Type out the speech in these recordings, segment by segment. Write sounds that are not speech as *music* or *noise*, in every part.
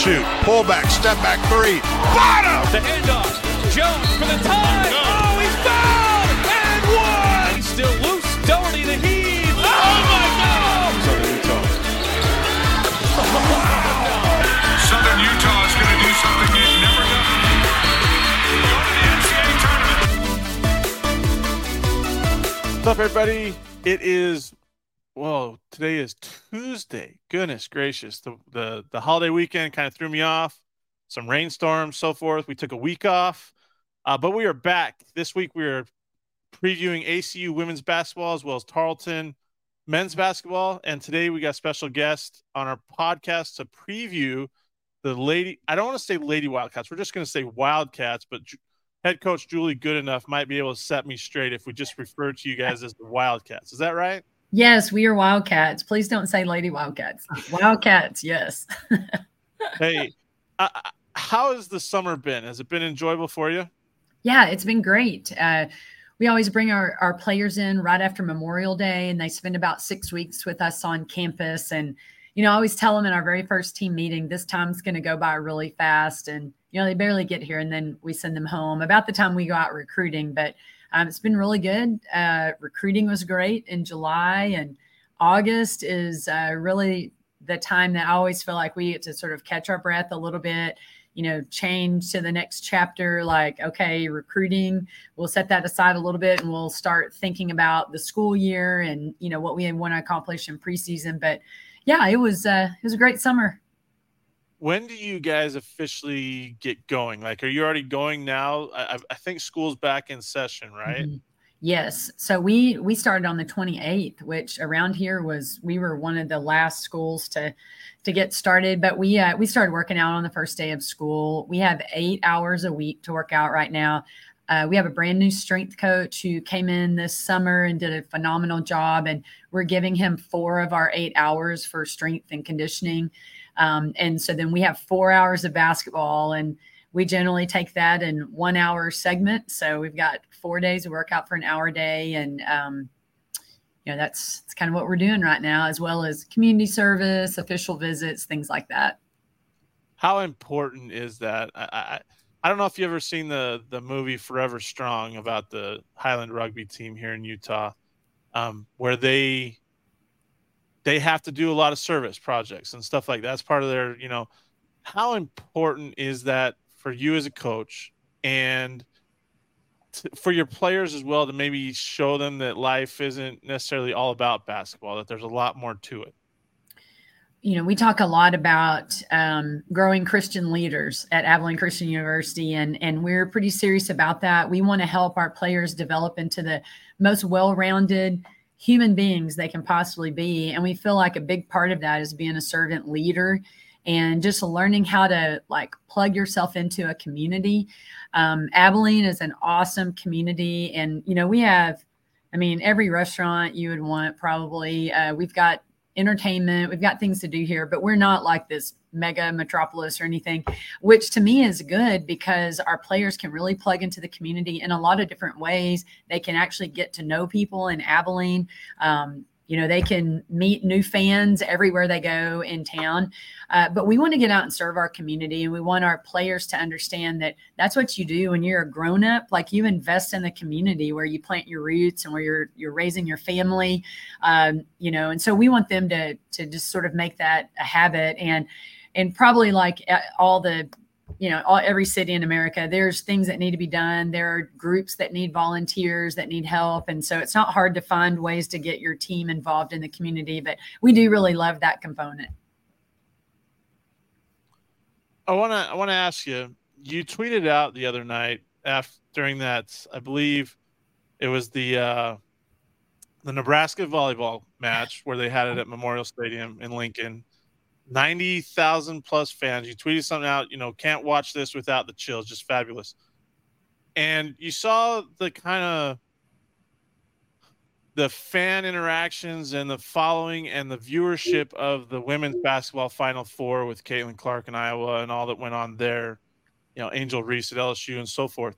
shoot. Pull back, step back three. Bottom! The handoff. Jones for the tie. Oh, he's fouled! And one! He's still loose. Doherty the heave. Oh, my God! Southern Utah. Southern Utah is going to do something they've never done. Go to the NCAA tournament. What's up, everybody? It is, well, today is Tuesday. Goodness gracious. The, the, the holiday weekend kind of threw me off. Some rainstorms, so forth. We took a week off, uh, but we are back. This week, we are previewing ACU women's basketball as well as Tarleton men's basketball. And today, we got special guest on our podcast to preview the lady. I don't want to say Lady Wildcats. We're just going to say Wildcats, but Ju- head coach Julie Goodenough might be able to set me straight if we just refer to you guys as the Wildcats. Is that right? Yes, we are Wildcats. Please don't say Lady Wildcats. Wildcats, yes. *laughs* Hey, uh, how has the summer been? Has it been enjoyable for you? Yeah, it's been great. Uh, we always bring our, our players in right after Memorial Day, and they spend about six weeks with us on campus. And, you know, I always tell them in our very first team meeting, this time's going to go by really fast. And, you know, they barely get here, and then we send them home about the time we go out recruiting. But um, it's been really good. Uh, recruiting was great in July, and August is uh, really the time that I always feel like we get to sort of catch our breath a little bit you know, change to the next chapter, like, okay, recruiting, we'll set that aside a little bit and we'll start thinking about the school year and, you know, what we want to accomplish in preseason. But yeah, it was, uh, it was a great summer. When do you guys officially get going? Like, are you already going now? I, I think school's back in session, right? Mhm. Yes. So we we started on the 28th, which around here was we were one of the last schools to to get started. But we uh, we started working out on the first day of school. We have eight hours a week to work out right now. Uh, we have a brand new strength coach who came in this summer and did a phenomenal job, and we're giving him four of our eight hours for strength and conditioning. Um, and so then we have four hours of basketball, and we generally take that in one hour segment. So we've got four days of workout for an hour a day, and um, you know that's that's kind of what we're doing right now, as well as community service, official visits, things like that. How important is that? I, I I don't know if you've ever seen the the movie Forever Strong about the Highland rugby team here in Utah, um, where they they have to do a lot of service projects and stuff like that. That's part of their, you know, how important is that for you as a coach and for your players as well to maybe show them that life isn't necessarily all about basketball, that there's a lot more to it? you know, we talk a lot about um, growing Christian leaders at Abilene Christian University, and and we're pretty serious about that. We want to help our players develop into the most well-rounded human beings they can possibly be, and we feel like a big part of that is being a servant leader and just learning how to like plug yourself into a community. Um, Abilene is an awesome community, and you know we have, I mean, every restaurant you would want probably. Uh, we've got entertainment. We've got things to do here, but we're not like this mega metropolis or anything, which to me is good because our players can really plug into the community in a lot of different ways. They can actually get to know people in Abilene. Um, you know, they can meet new fans everywhere they go in town. Uh, but we want to get out and serve our community, and we want our players to understand that that's what you do when you're a grown up. Like you invest in the community where you plant your roots and where you're you're raising your family. Um, you know, and so we want them to to just sort of make that a habit and and probably like uh, all the you know all, every city in america there's things that need to be done there are groups that need volunteers that need help and so it's not hard to find ways to get your team involved in the community but we do really love that component I want to I want to ask you. You tweeted out the other night after during that I believe it was the uh, the Nebraska volleyball match where they had it at Memorial Stadium in Lincoln. Ninety thousand plus fans. You tweeted something out. You know, can't watch this without the chills. Just fabulous. And you saw the kind of the fan interactions and the following and the viewership of the women's basketball Final Four with Caitlin Clark in Iowa and all that went on there, you know, Angel Reese at LSU and so forth.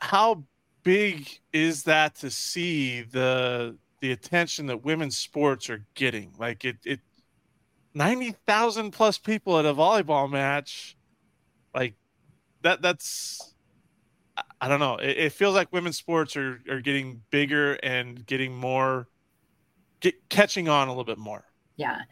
How big is that to see the the attention that women's sports are getting? Like it, it 90,000 plus people at a volleyball match. Like that, that's, I don't know. It, it, feels like women's sports are, are getting bigger and getting more, get catching on a little bit more. Yeah.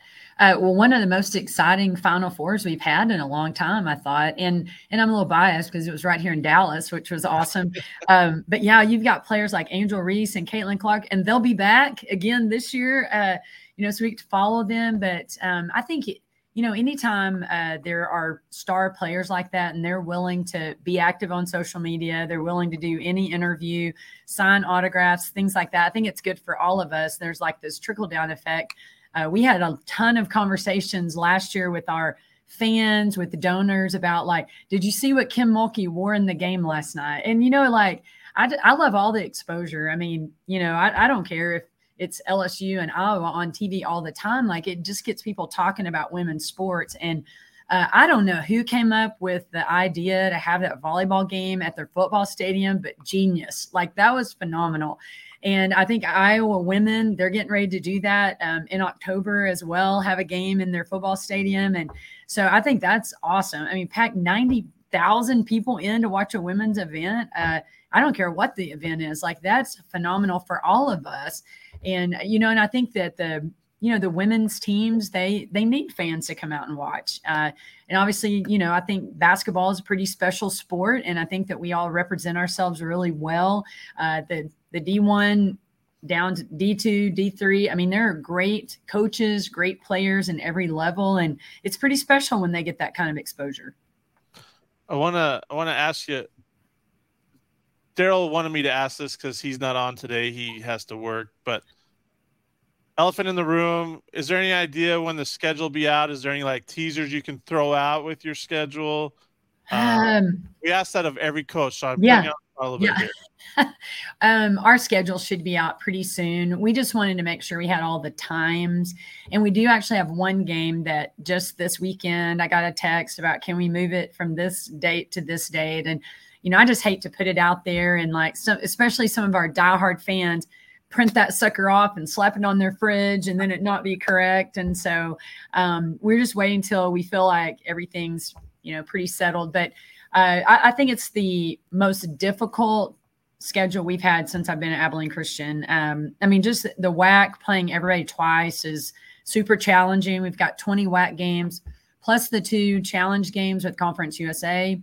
Uh, well, one of the most exciting Final Fours we've had in a long time, I thought, and and I'm a little biased because it was right here in Dallas, which was awesome. *laughs* Um, but yeah, you've got players like Angel Reese and Caitlin Clark, and they'll be back again this year. Uh, you know, so we follow them. But um, I think you know, anytime uh, there are star players like that and they're willing to be active on social media, they're willing to do any interview, sign autographs, things like that. I think it's good for all of us. There's like this trickle down effect. Uh, we had a ton of conversations last year with our fans, with the donors about like, did you see what Kim Mulkey wore in the game last night? And, you know, like, I, I love all the exposure. I mean, you know, I, I don't care if it's LSU and Iowa on TV all the time. Like it just gets people talking about women's sports. And uh, I don't know who came up with the idea to have that volleyball game at their football stadium, but genius. Like that was phenomenal. And I think Iowa women, they're getting ready to do that um, in October as well, have a game in their football stadium. And so I think that's awesome. I mean, pack 90,000 people in to watch a women's event. Uh, I don't care what the event is. Like that's phenomenal for all of us. And you know, and I think that the you know the women's teams they they need fans to come out and watch. Uh, and obviously, you know, I think basketball is a pretty special sport, and I think that we all represent ourselves really well. Uh, the the D one down to D2, D3. I mean, there are great coaches, great players in every level, and it's pretty special when they get that kind of exposure. I want to I want to ask you Daryl wanted me to ask this because he's not on today. He has to work. But elephant in the room. Is there any idea when the schedule will be out? Is there any like teasers you can throw out with your schedule? Um, um we asked that of every coach, so I'm yeah. yeah. *laughs* um, our schedule should be out pretty soon. We just wanted to make sure we had all the times, and we do actually have one game that just this weekend I got a text about can we move it from this date to this date, and you know, I just hate to put it out there and like, especially some of our diehard fans print that sucker off and slap it on their fridge and then it not be correct. And so um, we're just waiting till we feel like everything's, you know, pretty settled. But uh, I, I, think it's the most difficult schedule we've had since I've been at Abilene Christian. Um, I mean, just the WAC playing everybody twice is super challenging. We've got 20 WAC games plus the two challenge games with Conference USA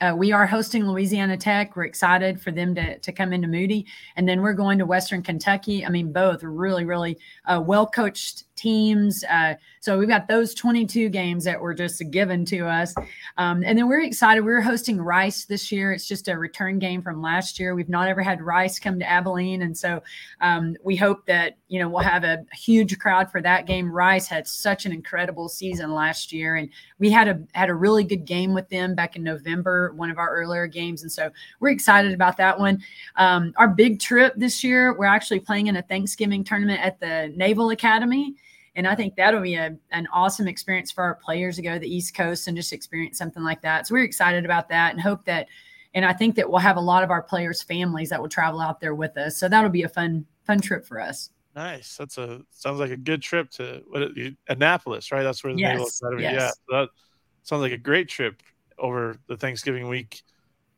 uh, we are hosting Louisiana Tech. We're excited for them to, to come into Moody. And then we're going to Western Kentucky. I mean, both really, really uh, well coached teams. Uh, so we've got those 22 games that were just given to us. Um, and then we're excited. We're hosting Rice this year. It's just a return game from last year. We've not ever had Rice come to Abilene. And so um, we hope that, you know, we'll have a huge crowd for that game. Rice had such an incredible season last year. And we had a, had a really good game with them back in November, one of our earlier games. And so we're excited about that one. Um, our big trip this year, we're actually playing in a Thanksgiving tournament at the Naval Academy. And I think that'll be a, an awesome experience for our players to go to the East Coast and just experience something like that. So we're excited about that and hope that, and I think that we'll have a lot of our players' families that will travel out there with us. So that'll be a fun, fun trip for us. Nice. That's a sounds like a good trip to what Annapolis, right? That's where the yes, Naval Academy. Yes. Yeah, so that sounds like a great trip over the Thanksgiving week.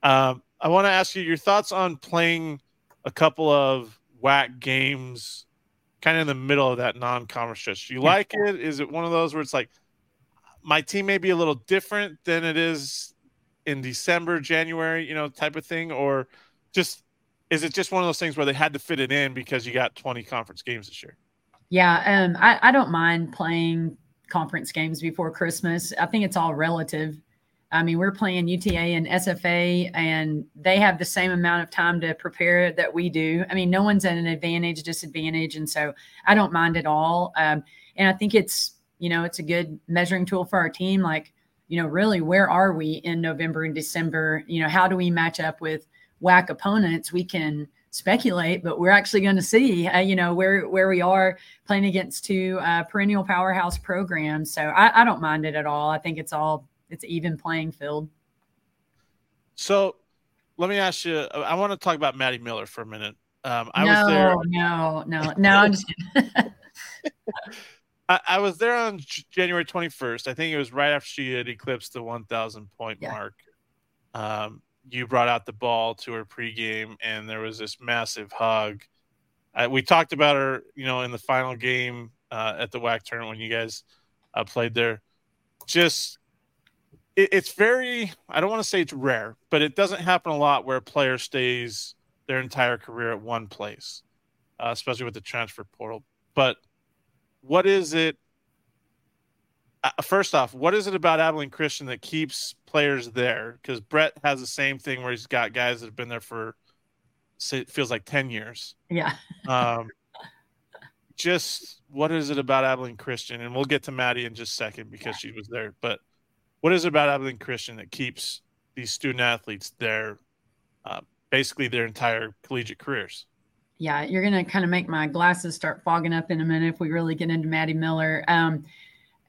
Um, I want to ask you your thoughts on playing a couple of WAC games kind of in the middle of that non-conference stretch. Do you like it? Is it one of those where it's like my team may be a little different than it is in December, January, you know, type of thing, or just is it just one of those things where they had to fit it in because you got 20 conference games this year? Yeah, um, I, I don't mind playing conference games before Christmas. I think it's all relative. I mean, we're playing UTA and SFA, and they have the same amount of time to prepare that we do. I mean, no one's at an advantage, disadvantage, and so I don't mind at all. Um, and I think it's you know it's a good measuring tool for our team. Like, you know, really, where are we in November and December? You know, how do we match up with WAC opponents? We can speculate, but we're actually going to see, uh, you know, where where we are playing against two uh, perennial powerhouse programs. So I, I don't mind it at all. I think it's all it's even playing field. So let me ask you. I want to talk about Madi Miller for a minute. Um, I no, was there. No, no, no. Just *laughs* I, I was there on January 21st. I think it was right after she had eclipsed the 1,000 point Yeah. mark. Um, you brought out the ball to her pregame, and there was this massive hug. Uh, we talked about her, you know, in the final game uh, at the WAC tournament when you guys uh, played there. Just, it, it's very, I don't want to say it's rare, but it doesn't happen a lot where a player stays their entire career at one place, uh, especially with the transfer portal. But what is it? Uh, first off, what is it about Abilene Christian that keeps players there? Because Brette has the same thing where he's got guys that have been there for, say, it feels like 10 years. Yeah. Um, just what is it about Abilene Christian? And we'll get to Madi in just a second because she was there. But what is it about Abilene Christian that keeps these student athletes there uh, basically their entire collegiate careers? Yeah, you're gonna kind of make my glasses start fogging up in a minute if we really get into Madi Miller. Um,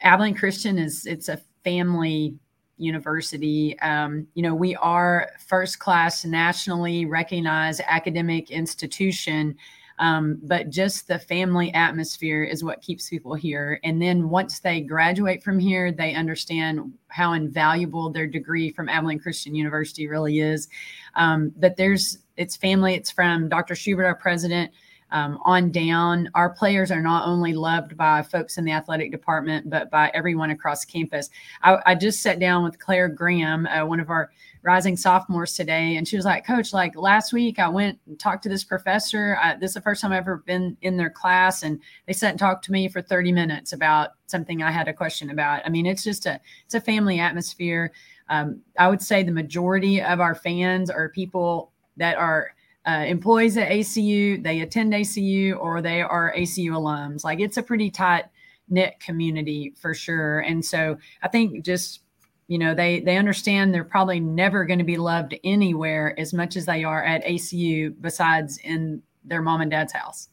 Abilene Christian is it's a family university. Um, you know, we are first class nationally recognized academic institution. Um, but just the family atmosphere is what keeps people here. And then once they graduate from here, they understand how invaluable their degree from Abilene Christian University really is. Um, but there's it's family. It's from Dr. Schubert, our president, um, on down. Our players are not only loved by folks in the athletic department, but by everyone across campus. I, I just sat down with Claire Graham, uh, one of our rising sophomores today, and she was like, "Coach, like last week, I went and talked to this professor. I, this is the first time I've ever been in their class, and they sat and talked to me for 30 minutes about something I had a question about. I mean, it's just a it's a family atmosphere. Um, I would say the majority of our fans are people that are uh, employees at ACU, they attend ACU, or they are ACU alums. Like it's a pretty tight knit community for sure. And so I think just you know they they understand they're probably never going to be loved anywhere as much as they are at ACU besides in their mom and dad's house.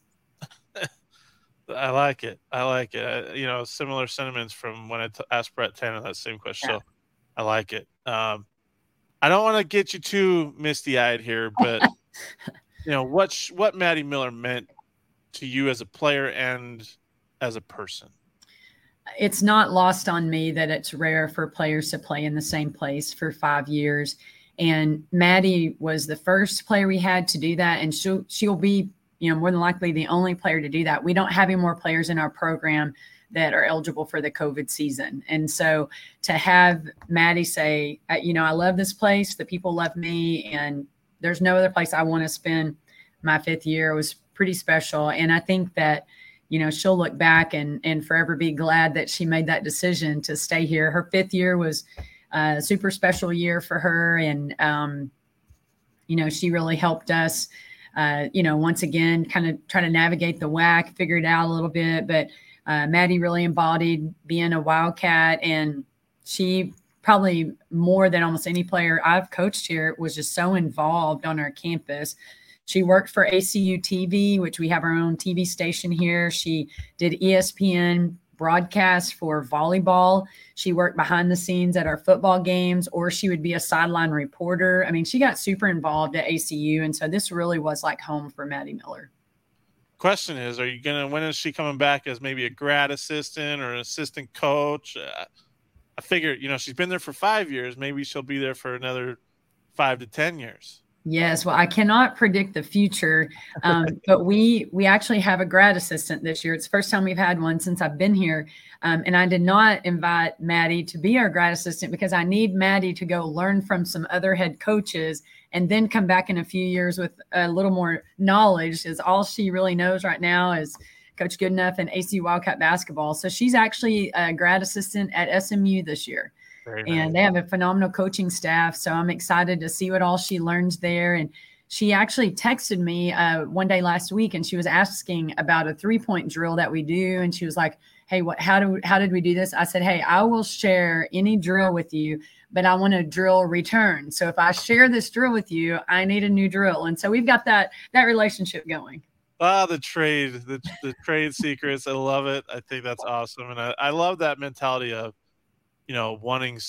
*laughs* I like it. I like it. Uh, you know, similar sentiments from when I t- asked Brette Tanner that same question. Yeah. So I like it. Um, I don't want to get you too misty eyed here, but *laughs* you know what sh- what Madi Miller meant to you as a player and as a person. It's not lost on me that it's rare for players to play in the same place for five years. And Madi was the first player we had to do that, and she'll she'll be you know more than likely the only player to do that. We don't have any more players in our program that are eligible for the COVID season, and so to have Madi say, you know, I love this place, the people love me, and there's no other place I want to spend my fifth year was pretty special. And I think that you know she'll look back and and forever be glad that she made that decision to stay here. Her fifth year was a super special year for her and um you know she really helped us uh you know once again kind of try to navigate the WAC figure it out a little bit. But uh, madi really embodied being a wildcat and she probably more than almost any player i've coached here was just so involved on our campus she worked for ACU TV, which we have our own TV station here. She did ESPN broadcast for volleyball. She worked behind the scenes at our football games, or she would be a sideline reporter. I mean, she got super involved at ACU. And so this really was like home for Madi Miller. Question is, are you gonna when is she coming back as maybe a grad assistant or an assistant coach? Uh, I figure you know she's been there for five years. Maybe she'll be there for another five to ten years. Yes, well, I cannot predict the future, um, *laughs* but we we actually have a grad assistant this year. It's the first time we've had one since I've been here, um, and I did not invite Madi to be our grad assistant because I need Madi to go learn from some other head coaches and then come back in a few years with a little more knowledge. Is all she really knows right now is Coach Goodenough and AC Wildcat basketball. So she's actually a grad assistant at SMU this year Very and they have a phenomenal coaching staff. So I'm excited to see what all she learns there. And she actually texted me uh, one day last week, and she was asking about a three point drill that we do, and she was like, "Hey, what? How do? How did we do this?" I said, "Hey, I will share any drill with you, but I want a drill return. So if I share this drill with you, I need a new drill." And so we've got that that relationship going. Ah, the trade, the the trade secrets. I love it. I think that's awesome, and I, I love that mentality of, you know, wanting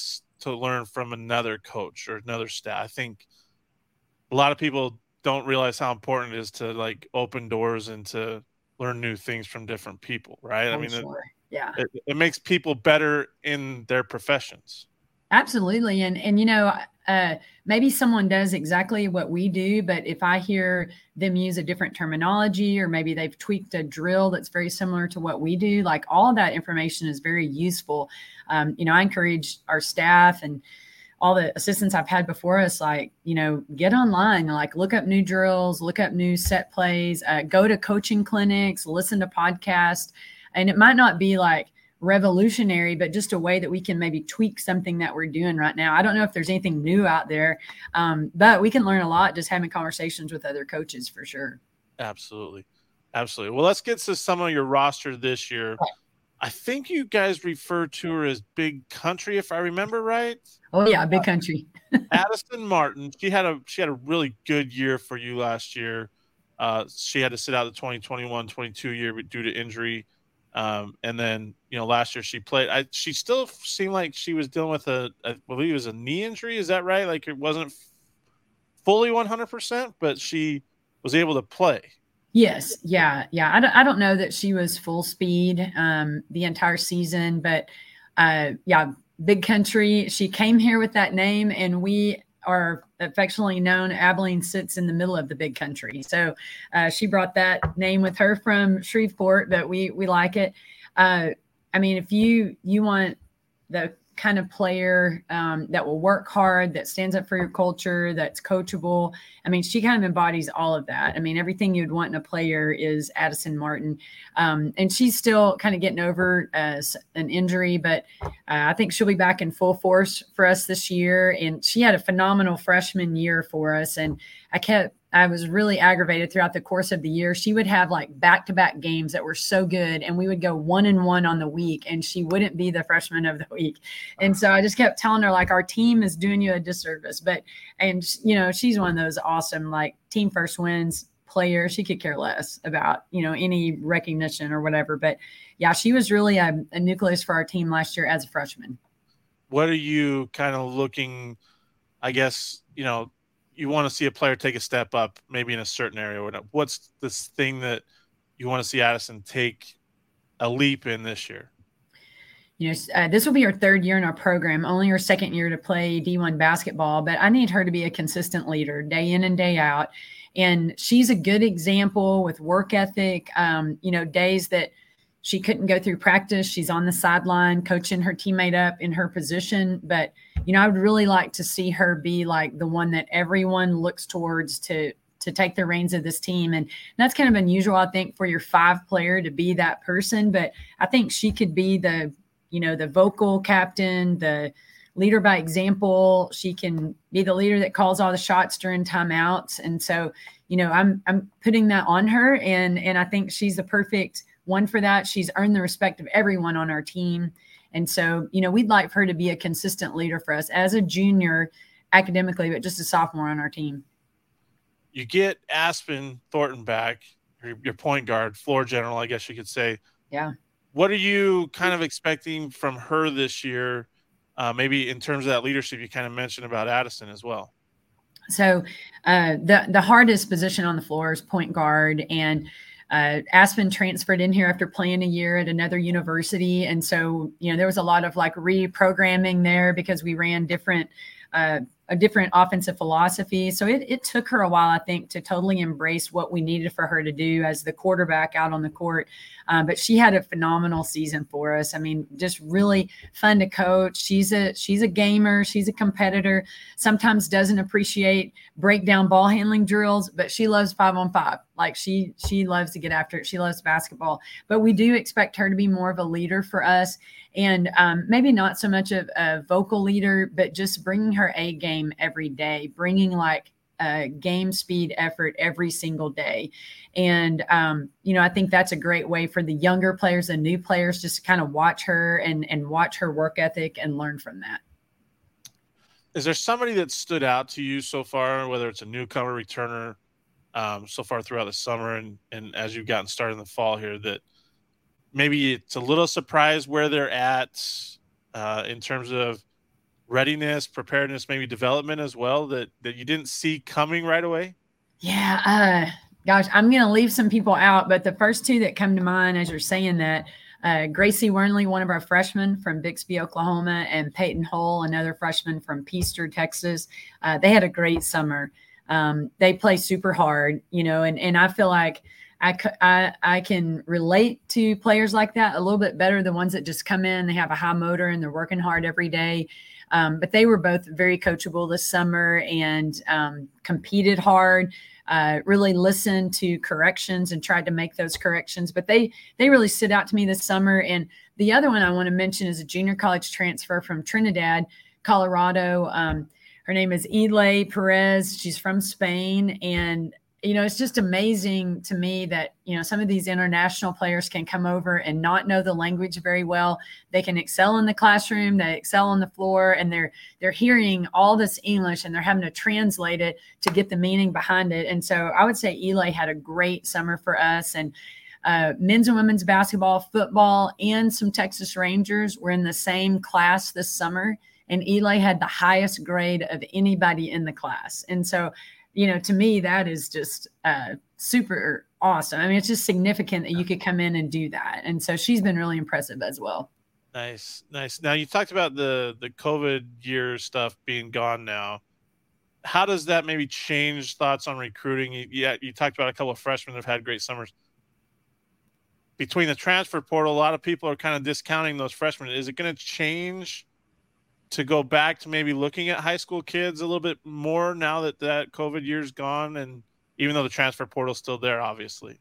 to learn from another coach or another staff. I think a lot of people don't realize how important it is to like open doors and to learn new things from different people, right? I For mean, it- Yeah. It, it makes people better in their professions. Absolutely. And and you know, uh, maybe someone does exactly what we do, but if I hear them use a different terminology, or maybe they've tweaked a drill that's very similar to what we do, like all that information is very useful. Um, you know, I encourage our staff and all the assistants I've had before us, like, you know, get online, like look up new drills, look up new set plays, uh, go to coaching clinics, listen to podcasts. And it might not be like, revolutionary, but just a way that we can maybe tweak something that we're doing right now. I don't know if there's anything new out there, um, but we can learn a lot just having conversations with other coaches for sure. Absolutely. Absolutely. Well, let's get to some of your roster this year. I think you guys refer to her as Big Country, if I remember right. Oh yeah, Big Country. *laughs* Addison Martin, she had a she had a really good year for you last year. Uh, she had to sit out the 2021-22 year due to injury. Um, and then you know last year she played. I she still seemed like she was dealing with a I believe it was a knee injury. Is that right? Like it wasn't fully one hundred percent, but she was able to play. Yes, yeah, yeah. I don't, I don't know that she was full speed um, the entire season, but uh, yeah, big country. She came here with that name, and we are affectionately known, Abilene sits in the middle of the big country. So uh, she brought that name with her from Shreveport, but we we like it. Uh, I mean, if you you want the kind of player um, that will work hard, that stands up for your culture, that's coachable. I mean, she kind of embodies all of that. I mean, everything you'd want in a player is Addison Martin. Um, and she's still kind of getting over uh, an injury, but uh, I think she'll be back in full force for us this year. And she had a phenomenal freshman year for us. And I kept I was really aggravated throughout the course of the year. She would have like back to back games that were so good, and we would go one and one on the week, and she wouldn't be the freshman of the *laughs* week. And so I just kept telling her, like, our team is doing you a disservice. But, and, you know, she's one of those awesome, like, team first wins player. She could care less about, you know, any recognition or whatever. But yeah, she was really a, a nucleus for our team last year as a freshman. What are you kind of looking, I guess, you know, you want to see a player take a step up, maybe in a certain area. What's this thing that you want to see Addison take a leap in this year? You know, uh, this will be her third year in our program, only her second year to play D1 basketball, but I need her to be a consistent leader day in and day out. And she's a good example with work ethic. Um, you know, days that she couldn't go through practice, she's on the sideline coaching her teammate up in her position, but – you know, I would really like to see her be like the one that everyone looks towards to to take the reins of this team. And that's kind of unusual, I think, for your five player to be that person. But I think she could be the, you know, the vocal captain, the leader by example. She can be the leader that calls all the shots during timeouts. And so, you know, I'm I'm putting that on her and and I think she's the perfect one for that. She's earned the respect of everyone on our team. And so, you know, we'd like for her to be a consistent leader for us as a junior academically, but just a sophomore on our team. You get Aspen Thornton back, your point guard, floor general, I guess you could say. Yeah. What are you kind of expecting from her this year? Uh, maybe in terms of that leadership you kind of mentioned about Addison as well. So uh, the the hardest position on the floor is point guard, and uh, Aspen transferred in here after playing a year at another university. And so, you know, there was a lot of like reprogramming there because we ran different uh, a different offensive philosophy. So it, it took her a while, I think, to totally embrace what we needed for her to do as the quarterback out on the court. Um, but she had a phenomenal season for us. I mean, just really fun to coach. She's a she's a gamer. She's a competitor. Sometimes doesn't appreciate breakdown ball handling drills, but she loves five on five. Like she she loves to get after it. She loves basketball. But we do expect her to be more of a leader for us and um, maybe not so much of a vocal leader, but just bringing her A game every day, bringing like a game speed effort every single day. And, um, you know, I think that's a great way for the younger players and new players just to kind of watch her and, and watch her work ethic and learn from that. Is there somebody that stood out to you so far, whether it's a newcomer returner um, so far throughout the summer and, and as you've gotten started in the fall here that – maybe it's a little surprised where they're at uh, in terms of readiness, preparedness, maybe development as well that that you didn't see coming right away? Yeah, uh, gosh, I'm going to leave some people out, but the first two that come to mind as you're saying that, uh, Gracie Wernley, one of our freshmen from Bixby, Oklahoma, and Peyton Hull, another freshman from Peaster, Texas. Uh, they had a great summer. Um, they play super hard, you know, and, and I feel like I, I, I can relate to players like that a little bit better. The ones that just come in, they have a high motor and they're working hard every day. Um, but they were both very coachable this summer and um, competed hard uh, really listened to corrections and tried to make those corrections. But they they really stood out to me this summer. And the other one I want to mention is a junior college transfer from Trinidad, Colorado. Um, her name is Elay Perez. She's from Spain, and you know, it's just amazing to me that, you know, some of these international players can come over and not know the language very well. They can excel in the classroom, they excel on the floor, and they're they're hearing all this English and they're having to translate it to get the meaning behind it. And so I would say Elay had a great summer for us. And uh, men's and women's basketball, football, and some Texas Rangers were in the same class this summer. And Elay had the highest grade of anybody in the class. And so you know, to me, that is just uh, super awesome. I mean, it's just significant that you could come in and do that. And so she's been really impressive as well. Nice, nice. Now you talked about the the COVID year stuff being gone now. How does that maybe change thoughts on recruiting? You, yeah, you talked about a couple of freshmen that have had great summers. Between the transfer portal, a lot of people are kind of discounting those freshmen. Is it going to change to go back to maybe looking at high school kids a little bit more now that that COVID year's gone, and even though the transfer portal's still there, obviously.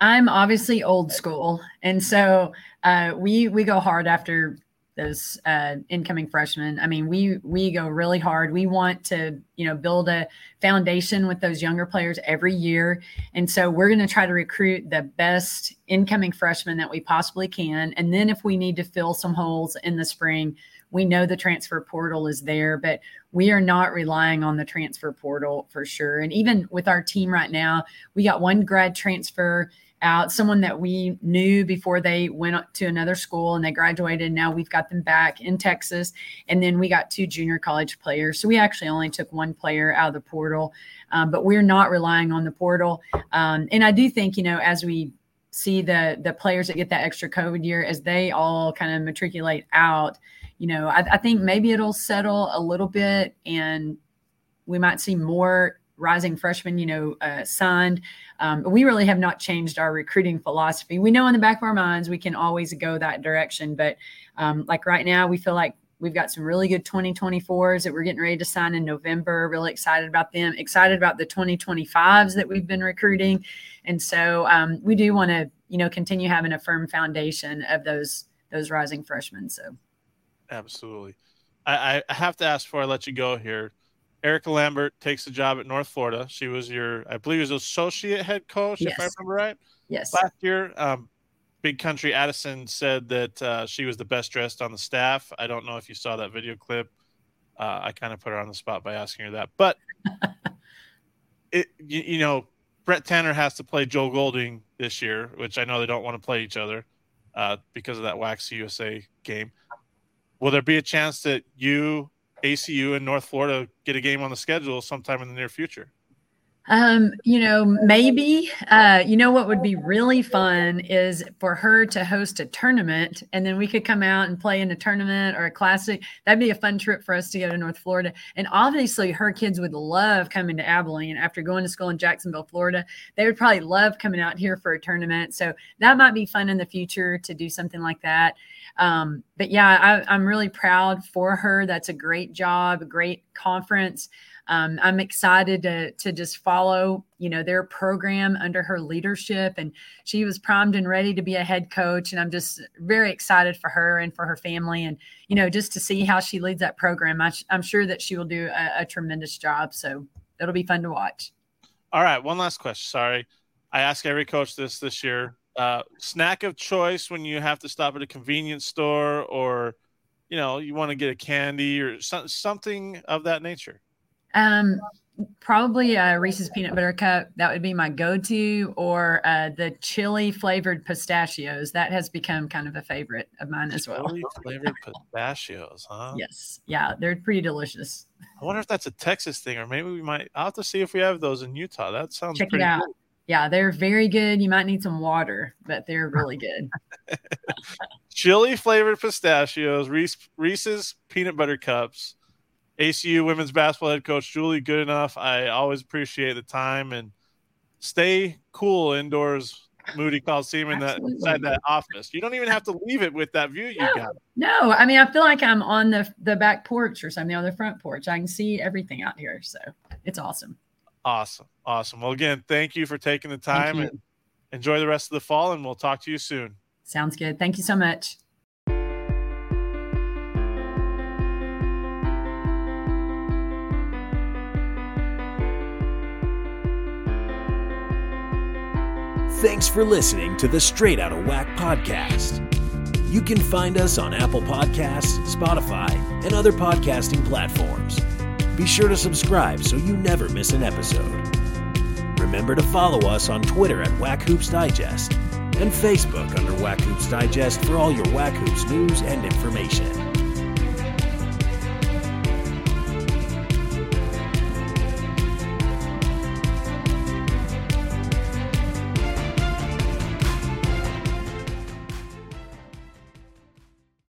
I'm obviously old school, and so uh, we we go hard after those uh, incoming freshmen. I mean, we we go really hard. We want to you know build a foundation with those younger players every year, and so we're going to try to recruit the best incoming freshmen that we possibly can. And then if we need to fill some holes in the spring, we know the transfer portal is there, but we are not relying on the transfer portal for sure. And even with our team right now, we got one grad transfer out, someone that we knew before they went to another school and they graduated. Now we've got them back in Texas. And then we got two junior college players. So we actually only took one player out of the portal, um, but we're not relying on the portal. Um, and I do think, you know, as we see the the players that get that extra COVID year, as they all kind of matriculate out, you know, I, I think maybe it'll settle a little bit and we might see more rising freshmen, you know, uh, signed. Um, we really have not changed our recruiting philosophy. We know in the back of our minds we can always go that direction, but um, like right now, we feel like we've got some really good 2024s that we're getting ready to sign in November. Really excited about them. Excited about the 2025s that we've been recruiting, and so um, we do want to, you know, continue having a firm foundation of those those rising freshmen. So. Absolutely. I, I have to ask before I let you go here. Erica Lambert takes the job at North Florida. She was your, I believe, was associate head coach, yes. if I remember right. Yes. Last year, um, Big Country Addison said that uh, she was the best dressed on the staff. I don't know if you saw that video clip. Uh, I kind of put her on the spot by asking her that, but *laughs* it, you, you, know, Brette Tanner has to play Joe Golding this year, which I know they don't want to play each other uh, because of that WAC-CUSA game. Will there be a chance that you, ACU, and North Florida get a game on the schedule sometime in the near future? Um, you know, maybe. Uh, you know what would be really fun is for her to host a tournament, and then we could come out and play in a tournament or a classic. That'd be a fun trip for us to go to North Florida. And obviously, her kids would love coming to Abilene after going to school in Jacksonville, Florida. They would probably love coming out here for a tournament. So that might be fun in the future to do something like that. Um, but yeah, I, I'm really proud for her. That's a great job, a great conference um, I'm excited to to just follow, you know, their program under her leadership. And she was primed and ready to be a head coach. And I'm just very excited for her and for her family, and you know, just to see how she leads that program. I, am sure that she will do a, a tremendous job. So it'll be fun to watch. All right, one last question. Sorry, I ask every coach this this year. Uh, snack of choice when you have to stop at a convenience store or you know you want to get a candy or so, something of that nature um, probably a Reese's peanut butter cup. That would be my go-to, or uh, the chili flavored pistachios. That has become kind of a favorite of mine as well. Chili flavored pistachios, huh? Yes, yeah, they're pretty delicious. I wonder if that's a Texas thing, or maybe we might. I'll have to see if we have those in Utah. That sounds check it out. Good. Yeah, they're very good. You might need some water, but they're really good. *laughs* Chili flavored pistachios, Reese, Reese's peanut butter cups. ACU women's basketball head coach Julie Goodenough. I always appreciate the time and stay cool indoors. Moody Coliseum in that inside that office. You don't even have to leave it with that view you No. got. No, I mean I feel like I'm on the the back porch or something on the front porch. I can see everything out here, so it's awesome. Awesome. Awesome. Well, again, thank you for taking the time and enjoy the rest of the fall, and we'll talk to you soon. Sounds good. Thank you so much. Thanks for listening to the Straight Outta WAC podcast. You can find us on Apple Podcasts, Spotify, and other podcasting platforms. Be sure to subscribe so you never miss an episode. Remember to follow us on Twitter at WAC Hoops Digest and Facebook under WAC Hoops Digest for all your WAC Hoops news and information.